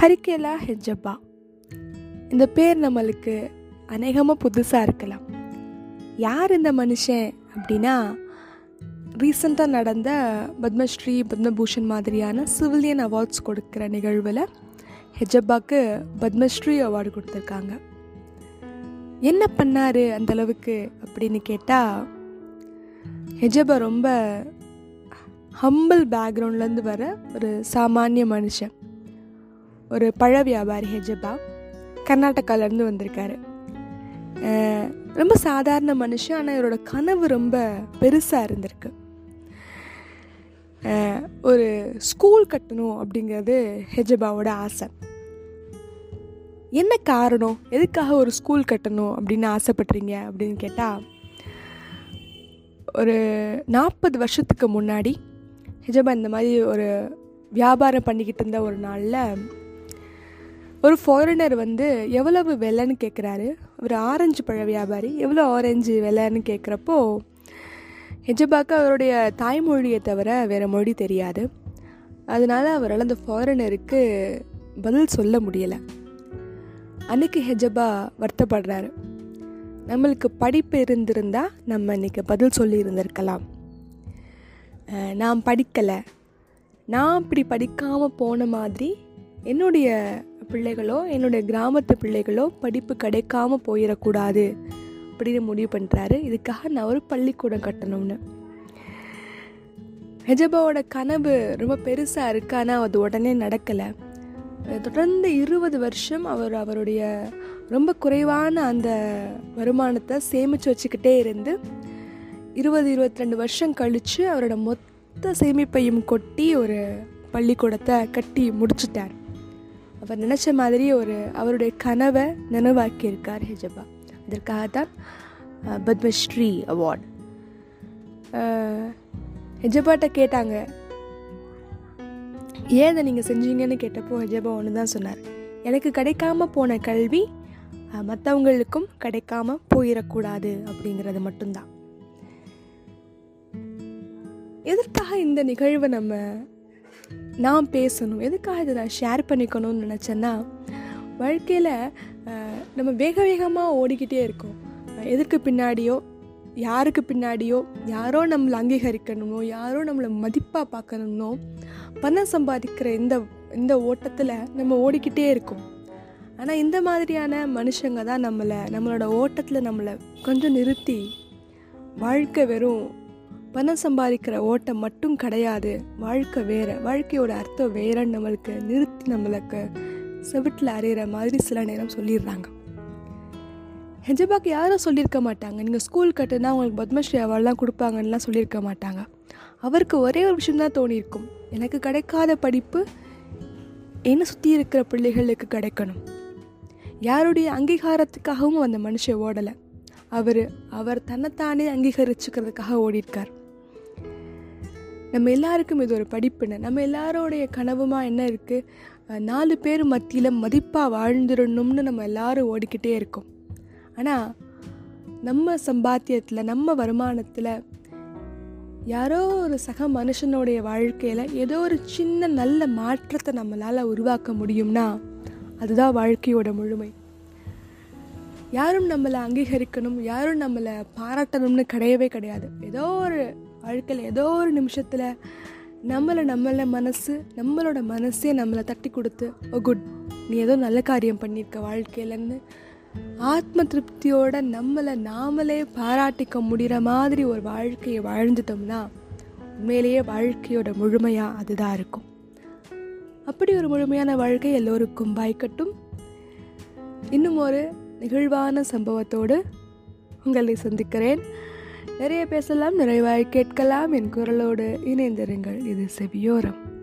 ஹரிகேலா ஹெஜப்பா இந்த பேர் நம்மளுக்கு அநேகமாக புதுசாக இருக்கலாம். யார் இந்த மனுஷன் அப்படின்னா ரீசண்டாக நடந்த பத்மஸ்ரீ பத்மபூஷன் மாதிரியான சிவிலியன் அவார்ட்ஸ் கொடுக்குற நிகழ்வில் ஹெஜப்பாக்கு பத்மஸ்ரீ அவார்டு கொடுத்துருக்காங்க. என்ன பண்ணார் அந்த அளவுக்கு அப்படின்னு கேட்டால் ஹெஜபா ரொம்ப ஹம்பிள் பேக்ரவுண்ட்லேருந்து வர ஒரு சாமானிய மனுஷன். ஒரு பழ வியாபாரி ஹெஜபா கர்நாடகாவிலேருந்து வந்திருக்காரு. ரொம்ப சாதாரண மனுஷன் ஆனால் இவரோட கனவு ரொம்ப பெருசாக இருந்திருக்கு. ஒரு ஸ்கூல் கட்டணும் அப்படிங்கிறது ஹெஜபாவோட ஆசை. என்ன காரணம்? எதுக்காக ஒரு ஸ்கூல் கட்டணும் அப்படின்னு ஆசைப்பட்றீங்க அப்படின்னு கேட்டால் ஒரு நாற்பது வருஷத்துக்கு முன்னாடி ஹிஜபா இந்த மாதிரி ஒரு வியாபாரம் பண்ணிக்கிட்டு இருந்த ஒரு நாளில் ஒரு ஃபாரினர் வந்து எவ்வளவு விலைன்னு கேட்குறாரு ஒரு ஆரஞ்சு பழ வியாபாரி எவ்வளோ ஆரஞ்சு விலைன்னு கேட்குறப்போ எஜபாக்கு அவருடைய தாய்மொழியை தவிர வேறு மொழி தெரியாது. அதனால் அவரால் அந்த ஃபாரினருக்கு பதில் சொல்ல முடியலை. அன்னைக்கு ஹெஜபா வருத்தப்படுறாரு. நம்மளுக்கு படிப்பு இருந்திருந்தால் நம்ம இன்னைக்கு பதில் சொல்லி இருந்திருக்கலாம் நான் படிக்கலை. நான் இப்படி படிக்காமல் போன மாதிரி என்னுடைய பிள்ளைகளோ என்னுடைய கிராமத்து பிள்ளைகளோ படிப்பு கிடைக்காம போயிடக்கூடாது. அப்படின்னு முடிவு பண்ணுறாரு இதுக்காக நான் ஒரு பள்ளிக்கூடம் கட்டணும்னு. ஹெஜபாவோட கனவு ரொம்ப பெருசாக இருக்கு. ஆனால் அது உடனே நடக்கலை. தொடர்ந்து இருபது வருஷம் அவர் அவருடைய ரொம்ப குறைவான அந்த வருமானத்தை சேமித்து வச்சுக்கிட்டே இருந்து இருபது இருபத்தி ரெண்டு வருஷம் கழித்து அவரோட மொத்த சேமிப்பையும் கொட்டி ஒரு பள்ளிக்கூடத்தை கட்டி முடிச்சிட்டார். அவர் நினச்ச மாதிரி ஒரு அவருடைய கனவை நினைவாக்கியிருக்கார் ஹெஜபா. அதற்காக தான் பத்மஸ்ரீ அவார்ட். ஹெஜபாட்ட கேட்டாங்க. ஏன் அதை நீங்கள் செஞ்சீங்கன்னு கேட்டப்போ ஹெஜபா ஒன்று தான் சொன்னார். எனக்கு கிடைக்காம போன கல்வி மற்றவங்களுக்கும் கிடைக்காம போயிடக்கூடாது அப்படிங்கிறது மட்டும்தான். எதற்காக இந்த நிகழ்வை நம்ம நான் பேசணும். எதுக்காக இதை நான் ஷேர் பண்ணிக்கணும்னு நினச்சேன்னா வாழ்க்கையில் நம்ம வேக வேகமாக ஓடிக்கிட்டே இருக்கோம். எதுக்கு எதற்கு பின்னாடியோ யாருக்கு பின்னாடியோ யாரோ நம்மளை அங்கீகரிக்கணுமோ யாரோ நம்மளை மதிப்பாக பார்க்கணும்னோ பணம் சம்பாதிக்கிற இந்த இந்த ஓட்டத்தில் நம்ம ஓடிக்கிட்டே இருக்கோம். ஆனால் இந்த மாதிரியான மனுஷங்க தான் நம்மளை நம்மளோட ஓட்டத்தில் நம்மளை கொஞ்சம் நிறுத்தி வாழ்க்கை வெறும் பணம் சம்பாதிக்கிற ஓட்டம் மட்டும் கிடையாது. வாழ்க்கை வேற. வாழ்க்கையோட அர்த்தம் வேறன்னு நம்மளுக்கு நிறுத்தி நம்மளுக்கு செவிட்டில் அறையிற மாதிரி சில நேரம் சொல்லிடுறாங்க. ஹெஜபாக்கு யாரும் சொல்லியிருக்க மாட்டாங்க. நீங்கள் ஸ்கூல் கட்டுனா உங்களுக்கு பத்மஸ்ரீ அவார்ட்லாம் கொடுப்பாங்கன்னுலாம் சொல்லியிருக்க மாட்டாங்க. அவருக்கு ஒரே ஒரு விஷயம் தான் தோணியிருக்கும். எனக்கு கிடைக்காத படிப்பு என்னை சுற்றி இருக்கிற பிள்ளைகளுக்கு கிடைக்கணும். யாருடைய அங்கீகாரத்துக்காகவும் அந்த மனுஷன் ஓடலை. அவர் அவர் தன்னைத்தானே அங்கீகரிச்சுக்கிறதுக்காக ஓடிருக்கார் நம்ம எல்லாருக்கும் இது ஒரு படிப்புன்னு. நம்ம எல்லாரோடைய கனவுமா என்ன இருக்குது நாலு பேர் மத்தியில் மதிப்பாக வாழ்ந்துடணும்னு நம்ம எல்லாரும் ஓடிக்கிட்டே இருக்கோம். ஆனால் நம்ம சம்பாத்தியத்தில் நம்ம வருமானத்தில் யாரோ ஒரு சக மனுஷனுடைய வாழ்க்கையில் ஏதோ ஒரு சின்ன நல்ல மாற்றத்தை நம்மளால் உருவாக்க முடியும்னா அதுதான் வாழ்க்கையோட முழுமை. யாரும் நம்மளை அங்கீகரிக்கணும் யாரும் நம்மளை பாராட்டணும்னு கிடையவே கிடையாது. ஏதோ ஒரு வாழ்க்கையில் ஏதோ ஒரு நிமிஷத்தில் நம்மளை நம்மள மனசு நம்மளோட மனசே நம்மளை தட்டி கொடுத்து ஓ குட் நீ ஏதோ நல்ல காரியம் பண்ணியிருக்க வாழ்க்கையிலன்னு. ஆத்ம திருப்தியோட நம்மளை நாமளே பாராட்டிக்க முடிகிற மாதிரி ஒரு வாழ்க்கையை வாழ்ந்துட்டோம்னா உண்மையிலேயே வாழ்க்கையோட முழுமையாக அதுதான் இருக்கும். அப்படி ஒரு முழுமையான வாழ்க்கை எல்லோருக்கும் வாய்க்கட்டும். இன்னும் ஒரு நிகழ்வான சம்பவத்தோடு உங்களை சந்திக்கிறேன். நிறைய பேசலாம் நிறைவாய் கேட்கலாம் என் குரலோடு இணைந்திருங்கள். இது செவியோரம்.